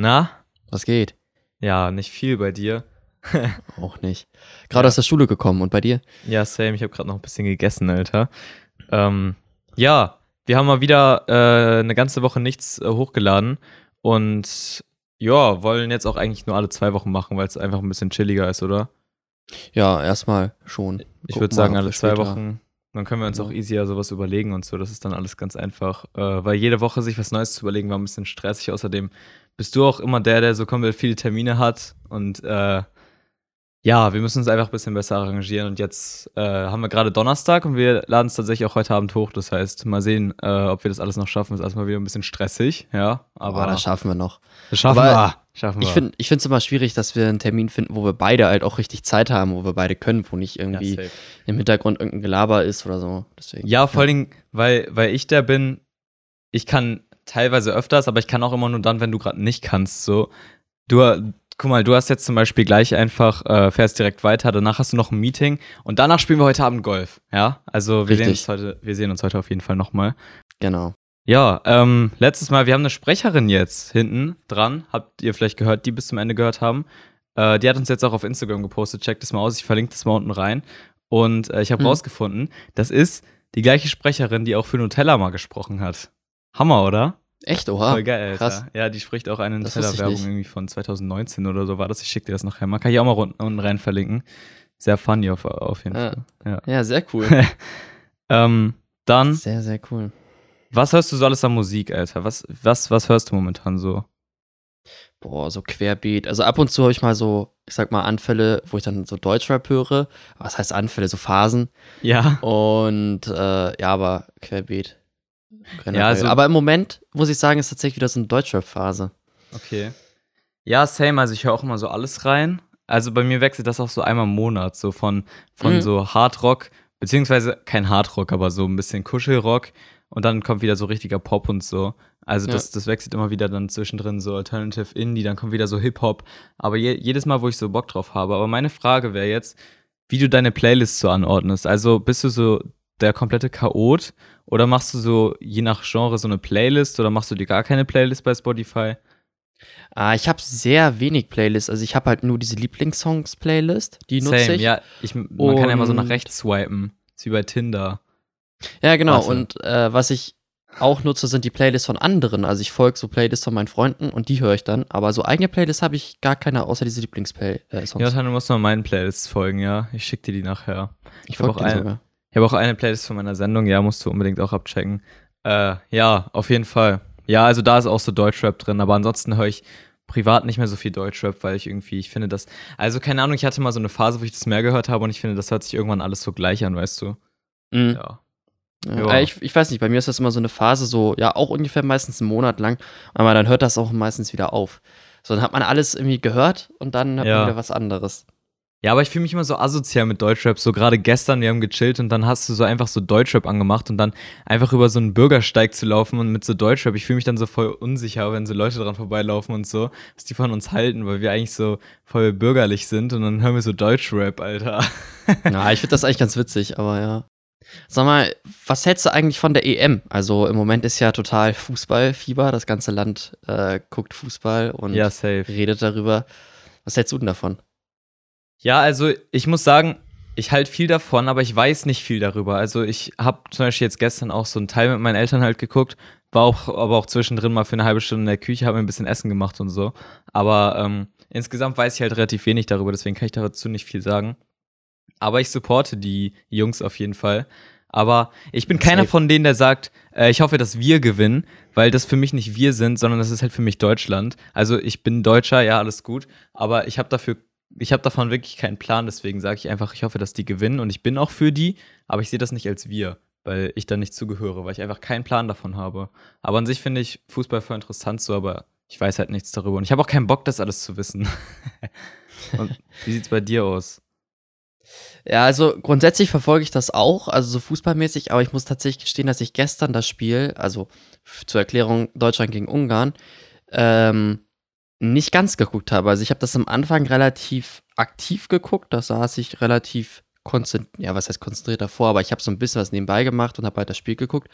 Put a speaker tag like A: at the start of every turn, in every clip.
A: Na?
B: Was geht?
A: Ja, nicht viel bei dir.
B: Auch nicht. Gerade
A: Ja.
B: aus der Schule gekommen und bei dir?
A: Ja, same. Ich habe gerade noch ein bisschen gegessen, Alter. Ähm, ja, wir haben mal wieder äh, eine ganze Woche nichts äh, hochgeladen und ja, wollen jetzt auch eigentlich nur alle zwei Wochen machen, weil es einfach ein bisschen chilliger ist, oder?
B: Ja, erstmal schon.
A: Ich würde sagen, alle zwei Wochen. Dann können wir uns
B: Ja.
A: auch easier sowas überlegen und so. Das ist dann alles ganz einfach. Äh, weil jede Woche sich was Neues zu überlegen war ein bisschen stressig. Außerdem bist du auch immer der, der so komplett viele Termine hat. Und äh, ja, wir müssen uns einfach ein bisschen besser arrangieren. Und jetzt äh, haben wir gerade Donnerstag und wir laden es tatsächlich auch heute Abend hoch. Das heißt, mal sehen, äh, ob wir das alles noch schaffen. Ist erstmal wieder ein bisschen stressig, ja. Aber
B: Aber das schaffen wir noch.
A: das schaffen
B: aber
A: wir. Schaffen wir.
B: Ich finde es immer schwierig, dass wir einen Termin finden, wo wir beide halt auch richtig Zeit haben, wo wir beide können, wo nicht
A: ja,
B: irgendwie
A: safe.
B: im Hintergrund irgendein Gelaber ist oder so. Deswegen.
A: Ja, vor allen Dingen, weil, weil ich der bin, ich kann teilweise öfters, aber ich kann auch immer nur dann, wenn du gerade nicht kannst. So, du, guck mal, du hast jetzt zum Beispiel gleich einfach, äh, fährst direkt weiter, danach hast du noch ein Meeting und danach spielen wir heute Abend Golf. Ja, also wir sehen uns heute, wir sehen uns heute auf jeden Fall nochmal.
B: Genau.
A: Ja, ähm, letztes Mal, wir haben eine Sprecherin jetzt hinten dran, habt ihr vielleicht gehört, die bis zum Ende gehört haben. Äh, die hat uns jetzt auch auf Instagram gepostet, checkt das mal aus, ich verlinke das mal unten rein. Und äh, ich habe
B: Hm.
A: rausgefunden, das ist die gleiche Sprecherin, die auch für Nutella mal gesprochen hat. Hammer, oder?
B: Echt, oha.
A: Voll geil, Alter.
B: krass.
A: Ja, die spricht auch eine Nutella-Werbung
B: nicht.
A: irgendwie von 2019 oder so war das. Ich schicke dir das nachher mal. Kann ich auch mal unten, unten rein verlinken. Sehr funny auf, auf jeden
B: Ja.
A: Fall. Ja.
B: Ja, sehr cool.
A: Ähm, dann,
B: sehr, sehr cool.
A: was hörst du so alles an Musik, Alter? Was, was, was hörst du momentan so?
B: Boah, so querbeet. Also ab und zu habe ich mal so, ich sag mal, Anfälle, wo ich dann so Deutschrap höre. Was heißt Anfälle? So Phasen.
A: Ja.
B: Und äh, ja, aber querbeet. Generell.
A: also-
B: aber im Moment, muss ich sagen, ist tatsächlich wieder so eine Deutschrap-Phase.
A: Okay. Ja, same. Also ich höre auch immer so alles rein. Also bei mir wechselt das auch so einmal im Monat, so von, von
B: Mhm.
A: so Hardrock, beziehungsweise kein Hardrock, aber so ein bisschen Kuschelrock und dann kommt wieder so richtiger Pop und so. Also
B: Ja.
A: das, das wechselt immer wieder dann zwischendrin so Alternative Indie, dann kommt wieder so Hip-Hop. Aber je, jedes Mal, wo ich so Bock drauf habe. Aber meine Frage wäre jetzt, wie du deine Playlist so anordnest. Also bist du so der komplette Chaot oder machst du so je nach Genre so eine Playlist oder machst du dir gar keine Playlist bei Spotify?
B: Ah, ich habe sehr wenig Playlists. Also ich habe halt nur diese Lieblingssongs-Playlist. Die nutze
A: Same,
B: ich.
A: ja. Ich, man kann ja immer so nach
B: Und-
A: rechts swipen. Ist wie bei Tinder.
B: Ja, genau.
A: Warte.
B: Und äh, was ich auch nutze, sind die Playlists von anderen. Also ich folge so Playlists von meinen Freunden und die höre ich dann. Aber so eigene Playlists habe ich gar keine, außer diese Lieblings-Songs.
A: Ja, dann musst du mal meinen Playlists folgen, ja. Ich schick dir die nachher.
B: ich
A: hab
B: folge
A: auch eine-. Ich habe auch eine Playlist von meiner Sendung, ja, musst du unbedingt auch abchecken. Äh, ja, auf jeden Fall. Ja, also da ist auch so Deutschrap drin, aber ansonsten höre ich privat nicht mehr so viel Deutschrap, weil ich irgendwie, ich finde das, also keine Ahnung, ich hatte mal so eine Phase, wo ich das mehr gehört habe und ich finde, das hört sich irgendwann alles so gleich an, weißt du?
B: Mhm.
A: Ja.
B: Ja. Äh, Ich, ich weiß nicht, bei mir ist das immer so eine Phase, so, ja, auch ungefähr meistens einen Monat lang, aber dann hört das auch meistens wieder auf. So, dann hat man alles irgendwie gehört und dann hat
A: Ja.
B: man wieder was anderes.
A: Ja, aber ich fühle mich immer so asozial mit Deutschrap. So gerade gestern, wir haben gechillt und dann hast du so einfach so Deutschrap angemacht und dann einfach über so einen Bürgersteig zu laufen und mit so Deutschrap. Ich fühle mich dann so voll unsicher, wenn so Leute dran vorbeilaufen und so, was die von uns halten, weil wir eigentlich so voll bürgerlich sind und dann hören wir so Deutschrap, Alter.
B: Ja, ich finde das eigentlich ganz witzig, aber ja. Sag mal, was hältst du eigentlich von der EM? Also im Moment ist ja total Fußballfieber, das ganze Land äh, guckt Fußball und
A: Ja,
B: redet darüber. Was hältst du denn davon?
A: Ja, also ich muss sagen, ich halte viel davon, aber ich weiß nicht viel darüber. Also ich habe zum Beispiel jetzt gestern auch so einen Teil mit meinen Eltern halt geguckt, war auch, aber auch zwischendrin mal für eine halbe Stunde in der Küche, habe mir ein bisschen Essen gemacht und so. Aber ähm, insgesamt weiß ich halt relativ wenig darüber, deswegen kann ich dazu nicht viel sagen. Aber ich supporte die Jungs auf jeden Fall. Aber ich bin keiner von denen, der sagt, äh, ich hoffe, dass wir gewinnen, weil das für mich nicht wir sind, sondern das ist halt für mich Deutschland. Also ich bin Deutscher, ja, alles gut, aber ich habe dafür, ich habe davon wirklich keinen Plan, deswegen sage ich einfach, ich hoffe, dass die gewinnen und ich bin auch für die, aber ich sehe das nicht als wir, weil ich da nicht zugehöre, weil ich einfach keinen Plan davon habe. Aber an sich finde ich Fußball voll interessant so, aber ich weiß halt nichts darüber und ich habe auch keinen Bock, das alles zu wissen. und wie sieht's bei dir aus?
B: Ja, also grundsätzlich verfolge ich das auch, also so fußballmäßig, aber ich muss tatsächlich gestehen, dass ich gestern das Spiel, also zur Erklärung Deutschland gegen Ungarn, ähm, nicht ganz geguckt habe. Also ich habe das am Anfang relativ aktiv geguckt, da saß ich relativ konzentriert, ja, was heißt konzentriert davor, aber ich habe so ein bisschen was nebenbei gemacht und habe halt das Spiel geguckt.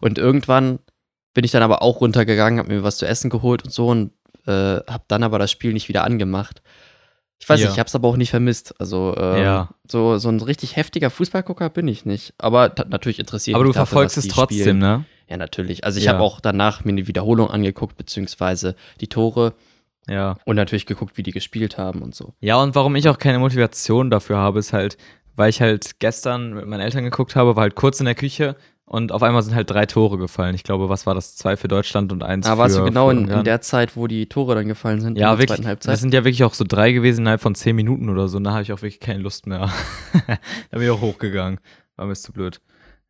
B: Und irgendwann bin ich dann aber auch runtergegangen, habe mir was zu essen geholt und so und äh, habe dann aber das Spiel nicht wieder angemacht. Ich weiß
A: Ja.
B: nicht, ich habe es aber auch nicht vermisst. Also ähm,
A: Ja.
B: so, so ein richtig heftiger Fußballgucker bin ich nicht. Aber natürlich interessiert
A: Aber du
B: mich dafür,
A: verfolgst es trotzdem,
B: spielen.
A: ne?
B: Ja, natürlich. Also ich
A: Ja.
B: habe auch danach mir eine Wiederholung angeguckt, beziehungsweise die Tore
A: Ja.
B: und natürlich geguckt, wie die gespielt haben und so.
A: Ja, und warum ich auch keine Motivation dafür habe, ist halt, weil ich halt gestern mit meinen Eltern geguckt habe, war halt kurz in der Küche und auf einmal sind halt drei Tore gefallen. Ich glaube, was war das? Zwei für Deutschland und eins
B: Da
A: für
B: warst du genau in, in der Zeit, wo die Tore dann gefallen sind
A: Ja,
B: in der
A: wirklich.
B: zweiten
A: Das
B: Halbzeit.
A: sind ja wirklich auch so drei gewesen innerhalb von zehn Minuten oder so. Und da habe ich auch wirklich keine Lust mehr. da bin ich auch hochgegangen. War mir zu blöd.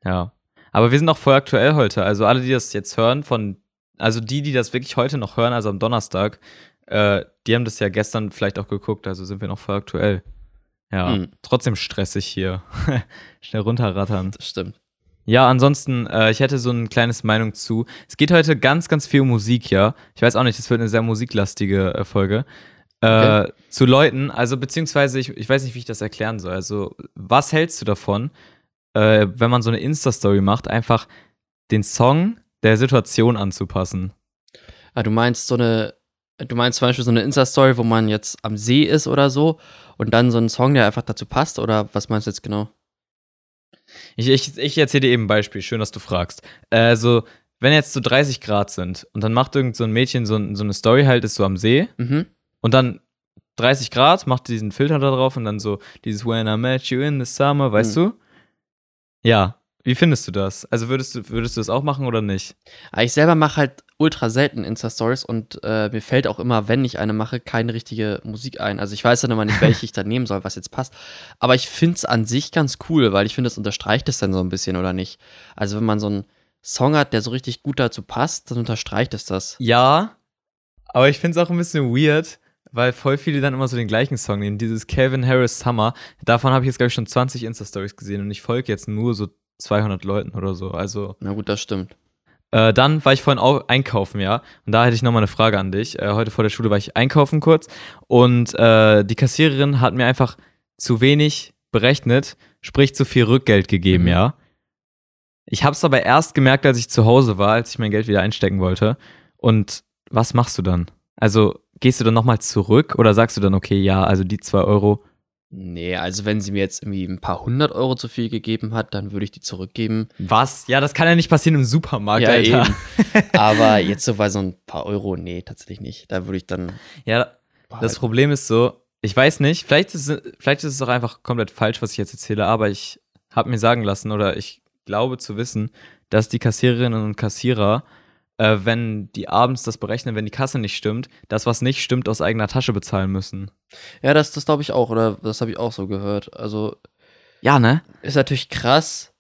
A: Ja. Aber wir sind auch voll aktuell heute. Also alle, die das jetzt hören, von, also die, die das wirklich heute noch hören, also am Donnerstag, äh, die haben das ja gestern vielleicht auch geguckt, also sind wir noch voll aktuell. Ja.
B: Hm.
A: Trotzdem stressig hier. Schnell runterrattern.
B: Das stimmt.
A: Ja, ansonsten, äh, ich hätte so ein kleines Meinung zu. Es geht heute ganz, ganz viel um Musik, ja. Ich weiß auch nicht, das wird eine sehr musiklastige äh, Folge. Äh,
B: Okay.
A: Zu Leuten, also beziehungsweise, ich, ich weiß nicht, wie ich das erklären soll. Also, was hältst du davon, äh, wenn man so eine Insta-Story macht, einfach den Song der Situation anzupassen?
B: Ah, du meinst so eine, du meinst zum Beispiel so eine Insta-Story, wo man jetzt am See ist oder so und dann so ein Song, der einfach dazu passt oder was meinst du jetzt genau?
A: Ich, ich, ich erzähle dir eben ein Beispiel, schön, dass du fragst. Also, wenn jetzt so 30 Grad sind und dann macht irgend so ein Mädchen so, so eine Story halt, ist so am See
B: Mhm.
A: Und dann 30 Grad, macht diesen Filter da drauf und dann so dieses When I met you in the summer, weißt du? Ja. Wie findest du das? Also würdest du, würdest du das auch machen oder nicht?
B: Aber ich selber mache halt ultra selten Insta-Stories und äh, mir fällt auch immer, wenn ich eine mache, keine richtige Musik ein. Also ich weiß dann immer nicht, welche ich dann nehmen soll, was jetzt passt. Aber ich finde es an sich ganz cool, weil ich finde, das unterstreicht es dann so ein bisschen, oder nicht? Also wenn man so einen Song hat, der so richtig gut dazu passt, dann unterstreicht es das.
A: Ja, aber ich finde es auch ein bisschen weird, weil voll viele dann immer so den gleichen Song nehmen. Dieses Calvin Harris Summer. Davon habe ich jetzt, glaube ich, schon 20 Insta-Stories gesehen und ich folge jetzt nur so 200 Leuten oder so. Also
B: Na gut, das stimmt.
A: Äh, dann war ich vorhin auch einkaufen, ja. Und da hätte ich nochmal eine Frage an dich. Äh, heute vor der Schule war ich einkaufen kurz und äh, die Kassiererin hat mir einfach zu wenig berechnet, sprich zu viel Rückgeld gegeben,
B: Mhm.
A: ja. Ich habe es aber erst gemerkt, als ich zu Hause war, als ich mein Geld wieder einstecken wollte. Und was machst du dann? Also gehst du dann nochmal zurück oder sagst du dann, okay, ja, also die zwei Euro?
B: Nee, also wenn sie mir jetzt irgendwie ein paar hundert Euro zu viel gegeben hat, dann würde ich die zurückgeben.
A: Was? Ja, das kann ja nicht passieren im Supermarkt,
B: Ja,
A: Alter.
B: eben. Aber jetzt so bei so ein paar Euro, nee, tatsächlich nicht. Da würde ich dann.
A: Ja, Das Problem ist so, ich weiß nicht, vielleicht ist, es- vielleicht ist es auch einfach komplett falsch, was ich jetzt erzähle, aber ich habe mir sagen lassen oder ich glaube zu wissen, dass die Kassiererinnen und Kassierer, äh, wenn die abends das berechnen, wenn die Kasse nicht stimmt, das, was nicht stimmt, aus eigener Tasche bezahlen müssen.
B: Ja, das, das glaube ich auch, oder das habe ich auch so gehört. Also
A: Ja, ne?
B: ist natürlich krass.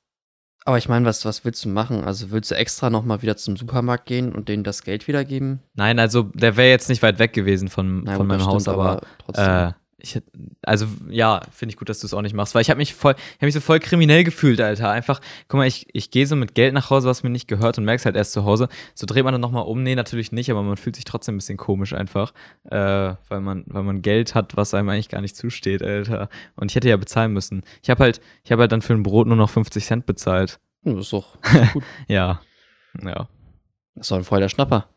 B: Aber ich meine, was, was willst du machen? Also willst du extra nochmal wieder zum Supermarkt gehen und denen das Geld wiedergeben?
A: Nein, also der wäre jetzt nicht weit weg gewesen von,
B: Na
A: von meinem Haus,
B: stimmt,
A: aber
B: trotzdem.
A: Äh, ich, also ja, finde ich gut, dass du es auch nicht machst, weil ich habe mich voll, ich habe mich so voll kriminell gefühlt, Alter. Einfach, guck mal, ich, ich gehe so mit Geld nach Hause, was mir nicht gehört und merk's halt erst zu Hause. So dreht man dann nochmal um, nee, natürlich nicht, aber man fühlt sich trotzdem ein bisschen komisch einfach, äh, weil man, weil man Geld hat, was einem eigentlich gar nicht zusteht, Alter. Und ich hätte ja bezahlen müssen. Ich habe halt, ich habe halt dann für ein Brot nur noch 50 Cent bezahlt.
B: Ja, das ist doch, gut.
A: Ja, ja.
B: Das doch voll der Schnapper.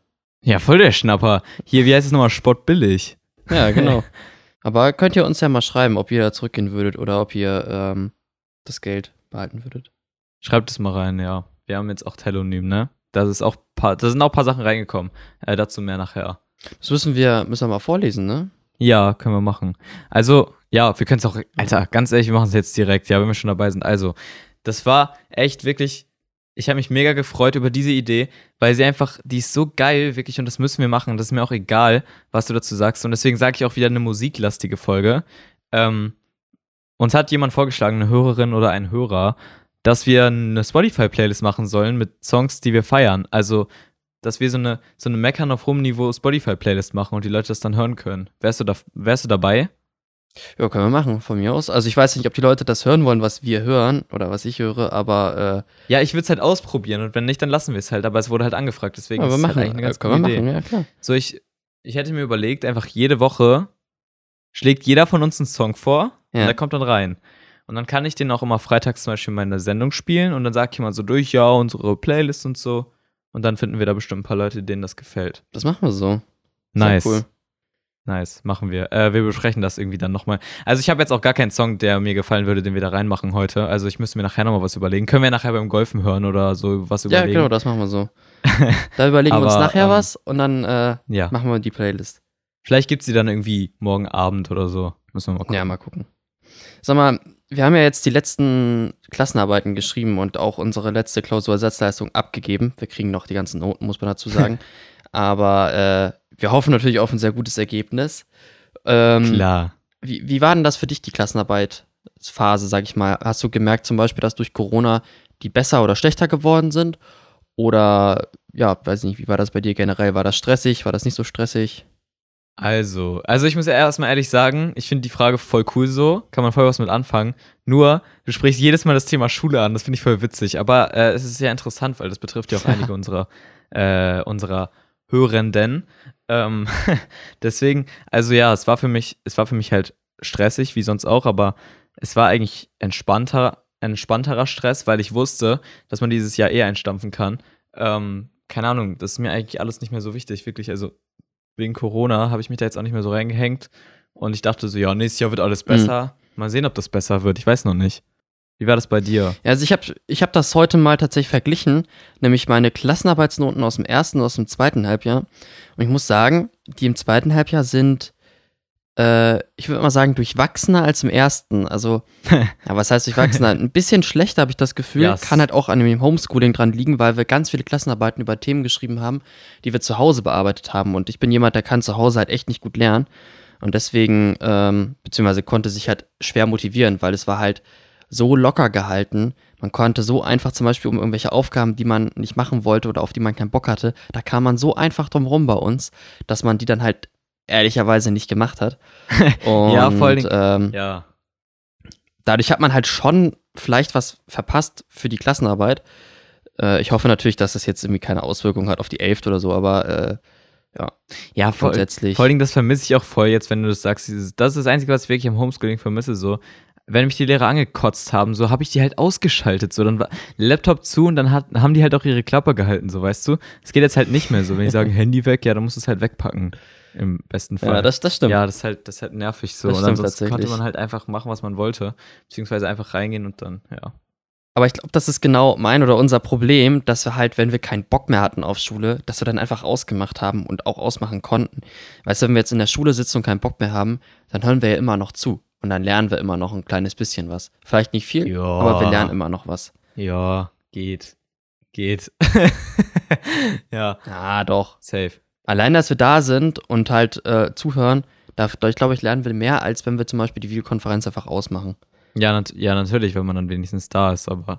A: Ja, voll der Schnapper. Hier, wie heißt es nochmal? Spottbillig.
B: Ja, genau. Aber könnt ihr uns ja mal schreiben, ob ihr da zurückgehen würdet oder ob ihr ähm, das Geld behalten würdet.
A: Schreibt es mal rein, ja. Wir haben jetzt auch Telonym, ne? Da ist auch paar, da sind auch ein paar Sachen reingekommen. Äh, dazu mehr nachher.
B: Das müssen wir, müssen wir mal vorlesen, ne?
A: Ja, können wir machen. Also, ja, wir können es auch, Alter, ganz ehrlich, wir machen es jetzt direkt, ja, wenn wir schon dabei sind. Also, das war echt wirklich, ich habe mich mega gefreut über diese Idee, weil sie einfach, die ist so geil, wirklich, und das müssen wir machen. Das ist mir auch egal, was du dazu sagst. Und deswegen sage ich auch wieder eine musiklastige Folge. Ähm, uns hat jemand vorgeschlagen, eine Hörerin oder ein Hörer, dass wir eine Spotify-Playlist machen sollen mit Songs, die wir feiern. Also, dass wir so eine, so eine Meckern auf hohem Niveau Spotify-Playlist machen und die Leute das dann hören können. Wärst du, da, wärst du dabei?
B: Ja, können wir machen, von mir aus. Also ich weiß nicht, ob die Leute das hören wollen, was wir hören oder was ich höre, aber äh,
A: Ja, ich würde es halt ausprobieren und wenn nicht, dann lassen wir es halt. Aber es wurde halt angefragt, deswegen
B: ja,
A: ist
B: wir
A: es
B: machen,
A: halt eigentlich eine ganz
B: äh, können wir
A: gute Idee.
B: machen, ja klar.
A: So, ich, ich hätte mir überlegt, einfach jede Woche schlägt jeder von uns einen Song vor
B: Ja.
A: und der kommt dann rein. Und dann kann ich den auch immer freitags zum Beispiel in meiner Sendung spielen und dann sag ich mal so durch, ja, unsere Playlist und so. Und dann finden wir da bestimmt ein paar Leute, denen das gefällt.
B: Das machen wir so.
A: Nice.
B: Cool.
A: Nice, machen wir. Äh, wir besprechen das irgendwie dann nochmal. Also ich habe jetzt auch gar keinen Song, der mir gefallen würde, den wir da reinmachen heute. Also ich müsste mir nachher nochmal was überlegen. Können wir nachher beim Golfen hören oder so was
B: Ja,
A: überlegen?
B: genau, das machen wir so. Da überlegen wir uns
A: Aber,
B: nachher
A: ähm,
B: was und dann äh,
A: Ja.
B: machen wir die Playlist.
A: Vielleicht gibt's die dann irgendwie morgen Abend oder so. Müssen wir mal gucken.
B: Ja, mal gucken. Sag mal, wir haben ja jetzt die letzten Klassenarbeiten geschrieben und auch unsere letzte Klausurersatzleistung abgegeben. Wir kriegen noch die ganzen Noten, muss man dazu sagen. Aber äh, wir hoffen natürlich auf ein sehr gutes Ergebnis. Ähm,
A: Klar.
B: Wie, wie war denn das für dich, die Klassenarbeitsphase, sag ich mal? Hast du gemerkt zum Beispiel, dass durch Corona die besser oder schlechter geworden sind? Oder, ja, weiß nicht, wie war das bei dir generell? War das stressig? War das nicht so stressig?
A: Also, also ich muss ja erstmal ehrlich sagen, ich finde die Frage voll cool so, kann man voll was mit anfangen. Nur, du sprichst jedes Mal das Thema Schule an, das finde ich voll witzig. Aber äh, es ist sehr interessant, weil das betrifft ja auch einige unserer, äh, unserer Hörenden. Ähm, deswegen, also ja, es war für mich, es war für mich halt stressig, wie sonst auch, aber es war eigentlich entspannter, entspannterer Stress, weil ich wusste, dass man dieses Jahr eher einstampfen kann. Ähm, keine Ahnung, das ist mir eigentlich alles nicht mehr so wichtig, wirklich. Also wegen Corona habe ich mich da jetzt auch nicht mehr so reingehängt. Und ich dachte so, ja, nächstes Jahr wird alles besser. Mal sehen, ob das besser wird. Ich weiß noch nicht. Wie war das bei dir?
B: Ja, also ich habe ich hab das heute mal tatsächlich verglichen, nämlich meine Klassenarbeitsnoten aus dem ersten und aus dem zweiten Halbjahr. Und ich muss sagen, die im zweiten Halbjahr sind, äh, ich würde mal sagen, durchwachsener als im ersten. Also, ja, was heißt durchwachsener? Ein bisschen schlechter habe ich das Gefühl.
A: Ja, es-
B: Kann halt auch an dem Homeschooling dran liegen, weil wir ganz viele Klassenarbeiten über Themen geschrieben haben, die wir zu Hause bearbeitet haben. Und ich bin jemand, der kann zu Hause halt echt nicht gut lernen. Und deswegen, ähm, beziehungsweise konnte sich halt schwer motivieren, weil es war halt so locker gehalten. Man konnte so einfach zum Beispiel um irgendwelche Aufgaben, die man nicht machen wollte oder auf die man keinen Bock hatte, da kam man so einfach drum rum bei uns, dass man die dann halt ehrlicherweise nicht gemacht hat. Und,
A: Ja, vor Dingen-
B: ähm,
A: Ja.
B: dadurch hat man halt schon vielleicht was verpasst für die Klassenarbeit. Äh, ich hoffe natürlich, dass das jetzt irgendwie keine Auswirkung hat auf die Elfte oder so, aber äh,
A: Ja, voll,
B: grundsätzlich.
A: vor Dingen, das vermisse ich auch voll jetzt, wenn du das sagst. Dieses, das ist das Einzige, was ich wirklich am Homeschooling vermisse. So, wenn mich die Lehrer angekotzt haben, so habe ich die halt ausgeschaltet. So, dann war Laptop zu und dann hat, haben die halt auch ihre Klappe gehalten, so weißt du. Es geht jetzt halt nicht mehr so. Wenn die sagen, Handy weg, ja, dann musst du es halt wegpacken. Im besten Fall.
B: ja, das, das stimmt.
A: Ja, das ist halt, das ist halt nervig so.
B: Das
A: und ansonsten konnte man halt einfach machen, was man wollte. Beziehungsweise einfach reingehen und dann, ja.
B: Aber ich glaube, das ist genau mein oder unser Problem, dass wir halt, wenn wir keinen Bock mehr hatten auf Schule, dass wir dann einfach ausgemacht haben und auch ausmachen konnten. Weißt du, wenn wir jetzt in der Schule sitzen und keinen Bock mehr haben, dann hören wir ja immer noch zu. Und dann lernen wir immer noch ein kleines bisschen was. Vielleicht nicht viel,
A: Ja.
B: aber wir lernen immer noch was.
A: Ja, geht. Geht. ja,
B: Ja, doch.
A: safe.
B: Allein, dass wir da sind und halt äh, zuhören, dadurch, glaube ich, lernen wir mehr, als wenn wir zum Beispiel die Videokonferenz einfach ausmachen.
A: Ja, nat ja, natürlich, wenn man dann wenigstens da ist, aber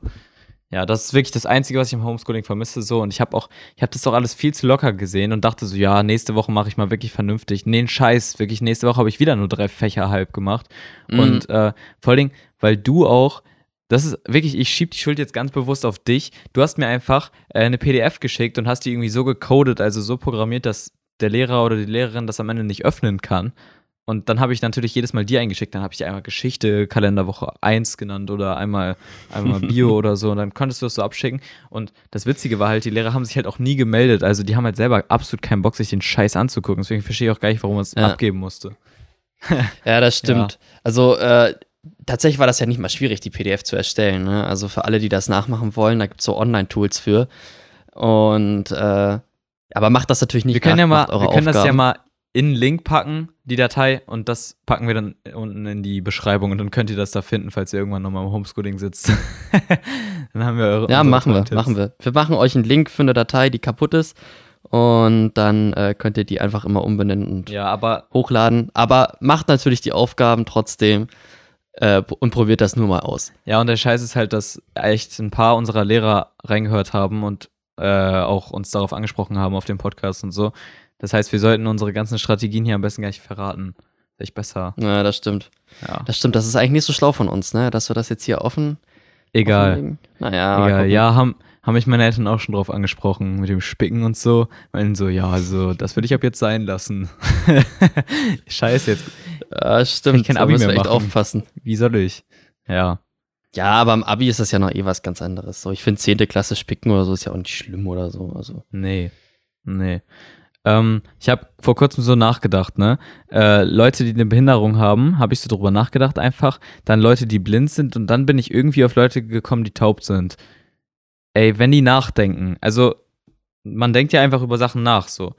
A: ja, das ist wirklich das Einzige, was ich im Homeschooling vermisse so und ich habe auch, ich habe das doch alles viel zu locker gesehen und dachte so, ja, nächste Woche mache ich mal wirklich vernünftig. Nee, Scheiß, wirklich, nächste Woche habe ich wieder nur drei Fächer halb gemacht
B: Mhm.
A: und äh, vor allen Dingen, weil du auch, das ist wirklich, ich schieb die Schuld jetzt ganz bewusst auf dich. Du hast mir einfach äh, eine PDF geschickt und hast die irgendwie so gecodet, also so programmiert, dass der Lehrer oder die Lehrerin das am Ende nicht öffnen kann. Und dann habe ich natürlich jedes Mal dir eingeschickt. Dann habe ich einmal Geschichte, Kalenderwoche 1 genannt oder einmal, einmal Bio oder so. Und dann konntest du das so abschicken. Und das Witzige war halt, die Lehrer haben sich halt auch nie gemeldet. Also die haben halt selber absolut keinen Bock, sich den Scheiß anzugucken. Deswegen verstehe ich auch gar nicht, warum man es
B: Ja.
A: abgeben musste.
B: Ja, das stimmt. Also äh, tatsächlich war das ja nicht mal schwierig, die PDF zu erstellen. Ne? Also für alle, die das nachmachen wollen, da gibt es so Online-Tools für. Und äh, aber macht das natürlich nicht
A: Wir können ja mal, wir können das ja
B: Aufgaben.
A: mal in einen Link packen, die Datei, und das packen wir dann unten in die Beschreibung und dann könnt ihr das da finden, falls ihr irgendwann nochmal im Homeschooling sitzt. dann haben wir eure
B: Ja, machen wir,
A: Tipps.
B: machen wir. Wir machen euch einen Link für eine Datei, die kaputt ist. Und dann äh, könnt ihr die einfach immer umbenennen und
A: Ja, aber
B: hochladen. Aber macht natürlich die Aufgaben trotzdem äh, und probiert das nur mal aus.
A: Ja, und der Scheiß ist halt, dass echt ein paar unserer Lehrer reingehört haben und äh, auch uns darauf angesprochen haben auf dem Podcast und so. Das heißt, wir sollten unsere ganzen Strategien hier am besten gar nicht verraten. Ist echt besser.
B: Ja, das stimmt.
A: Ja.
B: Das stimmt. Das ist eigentlich nicht so schlau von uns, ne? Dass wir das jetzt hier offen.
A: Egal.
B: offenlegen. Naja,
A: Egal. Ja, haben, haben mich meine Eltern auch schon drauf angesprochen, mit dem Spicken und so. Meinen so, ja, also, das würde ich ab jetzt sein lassen. Scheiße, jetzt,
B: Ja, stimmt.
A: ich kein
B: da
A: Abi mehr
B: echt aufpassen.
A: wie soll ich? Ja.
B: Ja, aber im Abi ist das ja noch eh was ganz anderes. So, ich finde 10. Klasse spicken oder so ist ja auch nicht schlimm oder so. Also.
A: Nee. Nee. Ähm, ich habe vor kurzem so nachgedacht, ne? Äh, Leute, die eine Behinderung haben, habe ich so drüber nachgedacht einfach. Dann Leute, die blind sind und dann bin ich irgendwie auf Leute gekommen, die taub sind. Ey, wenn die nachdenken, also man denkt ja einfach über Sachen nach, so.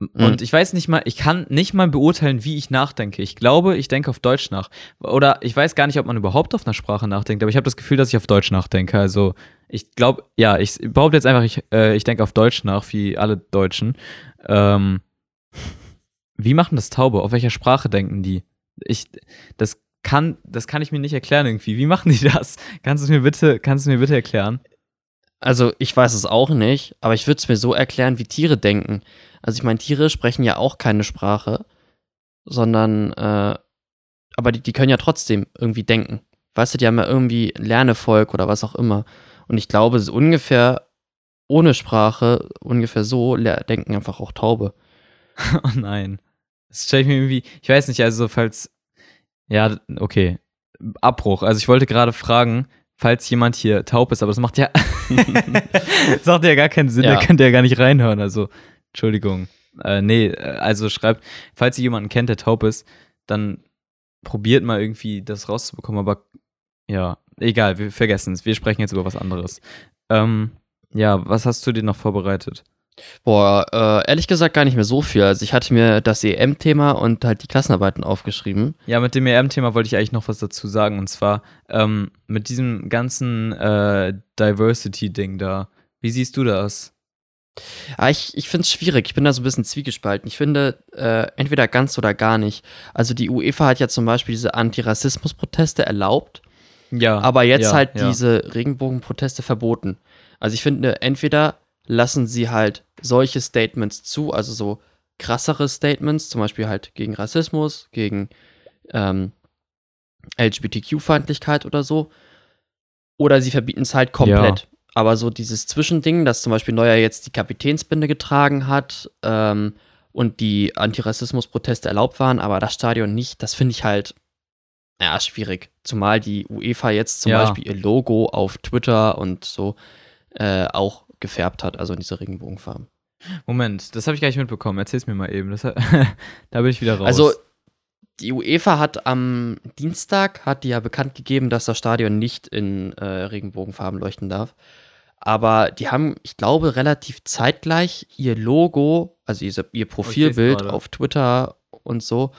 A: Und
B: Mhm.
A: ich weiß nicht mal, ich kann nicht mal beurteilen, wie ich nachdenke. Ich glaube, ich denke auf Deutsch nach. Oder ich weiß gar nicht, ob man überhaupt auf einer Sprache nachdenkt, aber ich habe das Gefühl, dass ich auf Deutsch nachdenke. Also ich glaube, ja, ich behaupte jetzt einfach, ich, äh, ich denke auf Deutsch nach, wie alle Deutschen. Ähm, wie machen das Taube? Auf welcher Sprache denken die? Ich, das kann, das kann ich mir nicht erklären irgendwie. Wie machen die das? Kannst du mir bitte, kannst du es mir bitte erklären?
B: Also, ich weiß es auch nicht, aber ich würde es mir so erklären, wie Tiere denken. Also, ich meine, Tiere sprechen ja auch keine Sprache, sondern, äh, aber die, die können ja trotzdem irgendwie denken. Weißt du, die haben ja irgendwie Lernevolk oder was auch immer. Und ich glaube, ungefähr ohne Sprache, ungefähr so denken einfach auch Taube.
A: Oh nein. Das stelle ich mir irgendwie, ich weiß nicht, also falls, ja, okay, Abbruch. Also ich wollte gerade fragen, falls jemand hier taub ist, aber das macht ja, das macht ja gar keinen Sinn,
B: Ja.
A: der könnte ja gar nicht reinhören, also, Entschuldigung. Äh, nee, äh, also schreibt, falls ihr jemanden kennt, der taub ist, dann probiert mal irgendwie das rauszubekommen, aber ja, egal, wir vergessen es, wir sprechen jetzt über was anderes. Ähm, ja, was hast du dir noch vorbereitet?
B: Boah, äh, ehrlich gesagt gar nicht mehr so viel. Also ich hatte mir das EM-Thema und halt die Klassenarbeiten aufgeschrieben.
A: Ja, mit dem EM-Thema wollte ich eigentlich noch was dazu sagen. Und zwar ähm, mit diesem ganzen äh, Diversity-Ding da. Wie siehst du das?
B: Ah, ich ich finde es schwierig. Ich bin da so ein bisschen zwiegespalten. Ich finde, äh, entweder ganz oder gar nicht. Also die UEFA hat ja zum Beispiel diese Antirassismus-Proteste erlaubt,
A: Ja.
B: aber jetzt
A: ja,
B: halt
A: ja.
B: diese Regenbogen-Proteste verboten. Also ich finde, entweder lassen sie halt solche Statements zu, also so krassere Statements, zum Beispiel halt gegen Rassismus, gegen ähm, LGBTQ-Feindlichkeit oder so, oder sie verbieten es halt komplett. Aber so dieses Zwischending, dass zum Beispiel Neuer jetzt die Kapitänsbinde getragen hat ähm, und die Antirassismus-Proteste erlaubt waren, aber das Stadion nicht, das finde ich halt ja, schwierig. Zumal die UEFA jetzt zum
A: Ja.
B: Beispiel ihr Logo auf Twitter und so äh, auch gefärbt hat, also in diese Regenbogenfarben.
A: Moment, das habe ich gar nicht mitbekommen. Erzähl's mir mal eben. Das, da bin ich wieder raus.
B: Also die UEFA hat am Dienstag hat die ja bekannt gegeben, dass das Stadion nicht in äh, Regenbogenfarben leuchten darf. Aber die haben, ich glaube, relativ zeitgleich ihr Logo, also ihr, ihr Profilbild
A: gerade.
B: auf Twitter und so,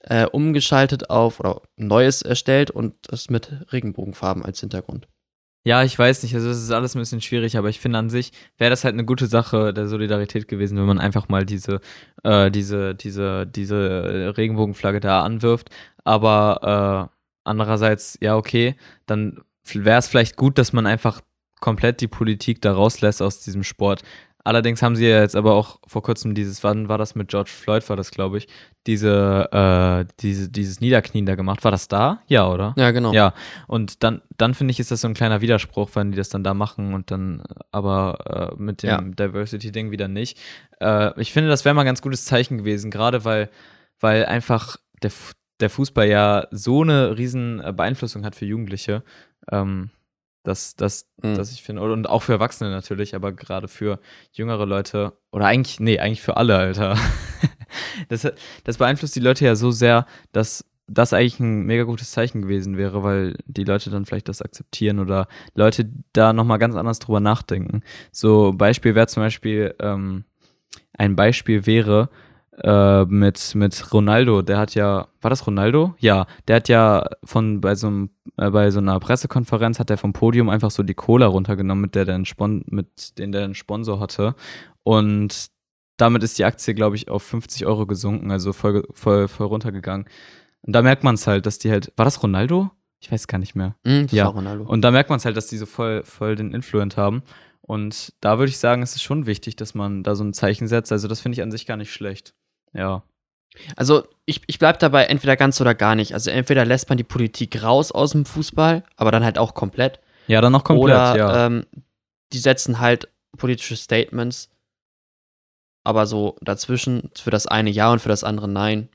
B: äh, umgeschaltet auf oder neues erstellt und das mit Regenbogenfarben als Hintergrund.
A: Ja, ich weiß nicht, also das ist alles ein bisschen schwierig, aber ich finde an sich wäre das halt eine gute Sache der Solidarität gewesen, wenn man einfach mal diese, äh, diese, diese, diese Regenbogenflagge da anwirft. Aber äh, andererseits, ja, okay, dann wäre es vielleicht gut, dass man einfach komplett die Politik da rauslässt aus diesem Sport. Allerdings haben sie ja jetzt aber auch vor kurzem dieses, wann war das mit George Floyd, war das, glaube ich, diese, äh, diese, dieses Niederknien da gemacht. War das da? Ja, oder?
B: Ja, genau.
A: Ja, und dann, dann finde ich, ist das so ein kleiner Widerspruch, wenn die das dann da machen und dann aber äh, mit dem
B: Ja.
A: Diversity-Ding wieder nicht. Äh, ich finde, das wäre mal ein ganz gutes Zeichen gewesen, gerade weil, weil einfach der, der Fußball ja so eine riesen äh, Beeinflussung hat für Jugendliche. Ähm, dass, dass,
B: Mhm.
A: dass ich finde, und auch für Erwachsene natürlich, aber gerade für jüngere Leute, oder eigentlich, nee, eigentlich für alle, Alter. das, das beeinflusst die Leute ja so sehr, dass das eigentlich ein mega gutes Zeichen gewesen wäre, weil die Leute dann vielleicht das akzeptieren oder Leute da nochmal ganz anders drüber nachdenken. So Beispiel wäre zum Beispiel, ähm, ein Beispiel wäre äh, mit, mit Ronaldo, der hat ja, war das Ronaldo? Ja, der hat ja von bei so, einem, äh, bei so einer Pressekonferenz hat er vom Podium einfach so die Cola runtergenommen, mit der der Spon mit den der einen Sponsor hatte. Und damit ist die Aktie, glaube ich, auf 50 Euro gesunken, also voll, voll, voll runtergegangen. Und da merkt man es halt, dass die halt, war das Ronaldo? Ich weiß gar nicht mehr.
B: Das
A: Ja.
B: war Ronaldo.
A: Und da merkt man es halt, dass die so voll, voll den Influent haben. Und da würde ich sagen, es ist schon wichtig, dass man da so ein Zeichen setzt. Also das finde ich an sich gar nicht schlecht. Ja.
B: Also ich, ich bleibe dabei entweder ganz oder gar nicht. Also entweder lässt man die Politik raus aus dem Fußball, aber dann halt auch komplett.
A: Ja, dann noch komplett,
B: oder
A: ja.
B: ähm, die setzen halt politische Statements, aber so dazwischen für das eine Ja und für das andere Nein.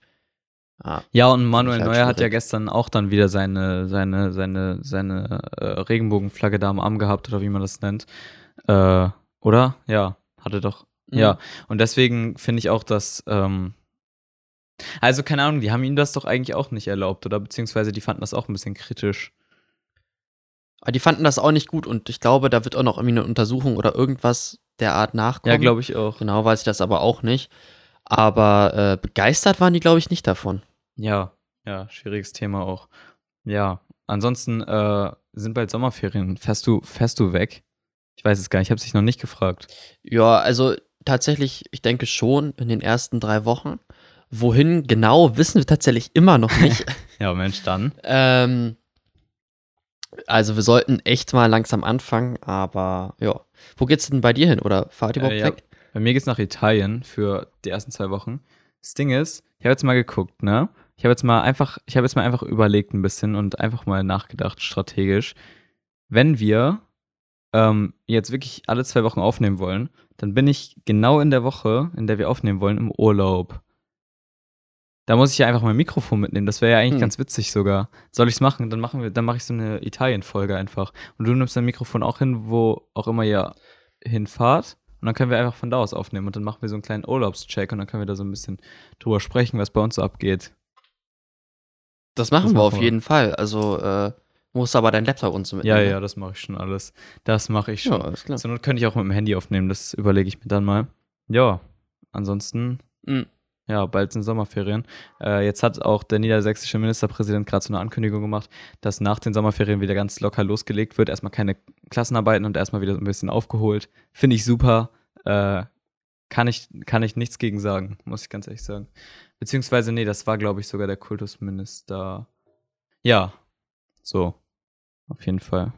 B: Ah,
A: ja, und Manuel
B: halt
A: Neuer hat ja
B: schwierig.
A: gestern auch dann wieder seine, seine, seine, seine äh, Regenbogenflagge da am Arm gehabt, oder wie man das nennt. Äh, oder? Ja, hatte doch. Ja, und deswegen finde ich auch, dass, ähm, also keine Ahnung, die haben ihnen das doch eigentlich auch nicht erlaubt, oder? Beziehungsweise die fanden das auch ein bisschen kritisch.
B: Aber die fanden das auch nicht gut und ich glaube, da wird auch noch irgendwie eine Untersuchung oder irgendwas der Art nachkommen.
A: Ja, glaube ich auch.
B: Genau weiß ich das aber auch nicht. Aber äh, begeistert waren die, glaube ich, nicht davon.
A: Ja, ja, schwieriges Thema auch. Ja, ansonsten äh, sind bald Sommerferien. Fährst du, fährst du weg? Ich weiß es gar nicht, ich habe dich noch nicht gefragt.
B: Ja, also tatsächlich, ich denke schon in den ersten drei Wochen. Wohin genau, wissen wir tatsächlich immer noch nicht.
A: Ja, Mensch, dann.
B: ähm, also wir sollten echt mal langsam anfangen, aber ja. Wo geht's denn bei dir hin? Oder fahrt ihr überhaupt
A: Äh, ja,
B: weg?
A: Bei mir geht's nach Italien für die ersten zwei Wochen. Das Ding ist, ich habe jetzt mal geguckt, ne? Ich habe jetzt mal einfach, ich habe jetzt mal einfach überlegt ein bisschen und einfach mal nachgedacht, strategisch. Wenn wir ähm, jetzt wirklich alle zwei Wochen aufnehmen wollen, dann bin ich genau in der Woche, in der wir aufnehmen wollen, im Urlaub. Da muss ich ja einfach mein Mikrofon mitnehmen. Das wäre ja eigentlich
B: Hm.
A: ganz witzig sogar. Soll ich's machen? Dann machen wir, dann mache ich so eine Italien-Folge einfach. Und du nimmst dein Mikrofon auch hin, wo auch immer ihr hinfahrt. Und dann können wir einfach von da aus aufnehmen. Und dann machen wir so einen kleinen Urlaubscheck und dann können wir da so ein bisschen drüber sprechen, was bei uns so abgeht.
B: Das machen
A: Das
B: wir
A: machen
B: auf
A: wir.
B: jeden Fall. Also äh, musst aber dein Laptop uns so
A: Ja,
B: mitnehmen.
A: ja, das mache ich schon alles. Das mache ich
B: Ja,
A: schon.
B: alles klar.
A: Zur Not könnte ich auch mit dem Handy aufnehmen. Das überlege ich mir dann mal. Ja, ansonsten
B: Mhm.
A: Ja, bald sind Sommerferien. Äh, jetzt hat auch der niedersächsische Ministerpräsident gerade so eine Ankündigung gemacht, dass nach den Sommerferien wieder ganz locker losgelegt wird. Erstmal keine Klassenarbeiten und erstmal wieder ein bisschen aufgeholt. Finde ich super. Äh, kann, ich, kann ich nichts gegen sagen, muss ich ganz ehrlich sagen. Beziehungsweise, nee, das war, glaube ich, sogar der Kultusminister. Ja, so. Auf jeden Fall.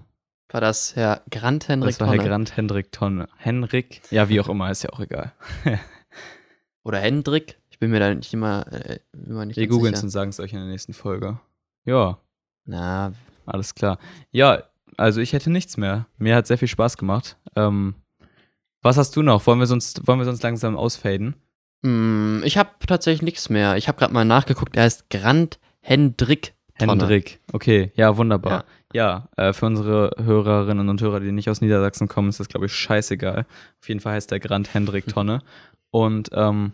B: War das Herr Grant Henrik
A: das war Herr
B: Tonne?
A: Grant Hendrik Tonne. Henrik, ja, wie auch immer, ist ja auch egal.
B: Oder Hendrik? Ich bin mir da nicht immer, äh, immer nicht
A: Wir googeln es und sagen es euch in der nächsten Folge. Ja,
B: Na,
A: Alles klar. Ja, also ich hätte nichts mehr. Mir hat sehr viel Spaß gemacht. Ähm, was hast du noch? Wollen wir sonst, wollen wir sonst langsam ausfaden?
B: mm, ich habe tatsächlich nichts mehr. Ich habe gerade mal nachgeguckt. Er heißt Grant Hendrik Tonne.
A: Hendrik. Okay, ja, wunderbar. Ja, äh, für unsere Hörerinnen und Hörer, die nicht aus Niedersachsen kommen, ist das, glaube ich, scheißegal. Auf jeden Fall heißt der Grant Hendrik Tonne. Und ähm,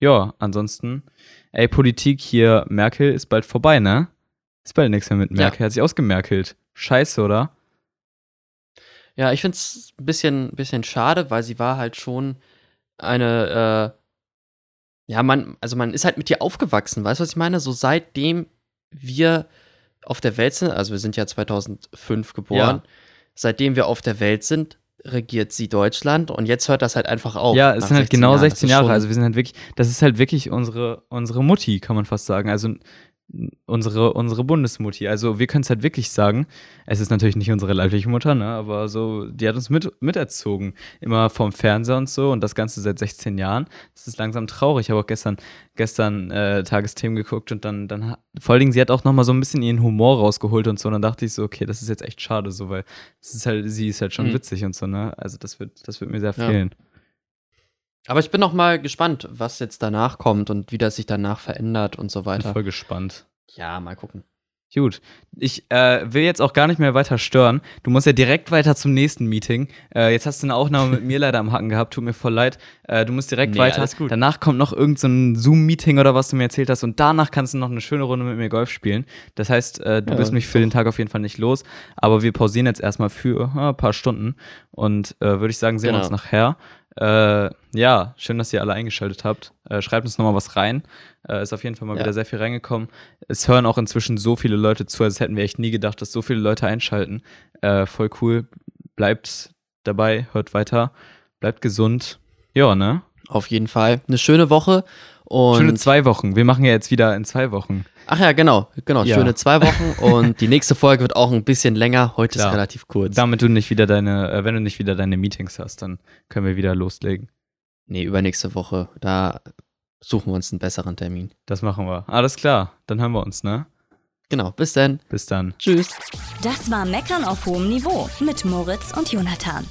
A: ja, ansonsten, ey, Politik hier, Merkel ist bald vorbei, ne? Ist bald nichts mehr mit
B: Ja.
A: Merkel. Hat sich ausgemerkelt. Scheiße, oder?
B: Ja, ich finde es ein bisschen, bisschen schade, weil sie war halt schon eine, äh, ja, man, also man ist halt mit ihr aufgewachsen, weißt du, was ich meine? So seitdem wir auf der Welt sind, also wir sind ja 2005 geboren,
A: Ja.
B: seitdem wir auf der Welt sind, regiert sie Deutschland und jetzt hört das halt einfach auf.
A: Ja, es sind halt
B: 16
A: genau
B: Jahren. Das
A: 16
B: ist
A: Jahre. Also wir sind halt wirklich, das ist halt wirklich unsere, unsere Mutti, kann man fast sagen. Also unsere, unsere Bundesmutti. Also wir können es halt wirklich sagen. Es ist natürlich nicht unsere leibliche Mutter, ne? Aber so, die hat uns mit, miterzogen. Immer vom Fernseher und so und das Ganze seit 16 Jahren. Das ist langsam traurig. Ich habe auch gestern, gestern äh, Tagesthemen geguckt und dann, dann, vor allen Dingen, sie hat auch nochmal so ein bisschen ihren Humor rausgeholt und so. Und dann dachte ich so, okay, das ist jetzt echt schade, so, weil es ist halt, sie ist halt schon
B: Mhm.
A: witzig und so, ne? Also das wird, das wird mir sehr
B: Ja. Aber ich bin noch mal gespannt, was jetzt danach kommt und wie das sich danach verändert und so
A: Bin
B: weiter.
A: voll gespannt.
B: Ja, mal gucken.
A: Gut. Ich äh, will jetzt auch gar nicht mehr weiter stören. Du musst ja direkt weiter zum nächsten Meeting. Äh, jetzt hast du eine Aufnahme mit mir leider am Hacken gehabt. Tut mir voll leid. Äh, du musst direkt
B: Nee,
A: weiter.
B: alles gut.
A: Danach kommt noch irgendein so Zoom-Meeting oder was du mir erzählt hast. Und danach kannst du noch eine schöne Runde mit mir Golf spielen. Das heißt, äh, du
B: Ja,
A: bist mich für den Tag auf jeden Fall nicht los. Aber wir pausieren jetzt erstmal für äh, ein paar Stunden. Und äh, würde ich sagen, sehen wir
B: Genau.
A: uns nachher. Äh, ja, schön, dass ihr alle eingeschaltet habt. Äh, schreibt uns nochmal was rein. Äh, ist auf jeden Fall mal
B: Ja.
A: wieder sehr viel reingekommen. Es hören auch inzwischen so viele Leute zu, als hätten wir echt nie gedacht, dass so viele Leute einschalten. Äh, voll cool. Bleibt dabei, hört weiter, bleibt gesund. Ja, ne?
B: Auf jeden Fall. Eine schöne Woche. Und
A: Schöne zwei Wochen. Wir machen ja jetzt wieder in zwei Wochen.
B: Ach ja, genau, genau.
A: Ja.
B: Schöne zwei Wochen und die nächste Folge wird auch ein bisschen länger. Heute
A: Klar.
B: ist relativ kurz.
A: Damit du nicht wieder deine, äh, wenn du nicht wieder deine Meetings hast, dann können wir wieder loslegen.
B: Nee, übernächste Woche. Da suchen wir uns einen besseren Termin.
A: Das machen wir. Alles klar. Dann hören wir uns, ne?
B: Genau, bis dann.
A: Bis dann.
B: Tschüss.
C: Das war Meckern auf hohem Niveau mit Moritz und Jonathan.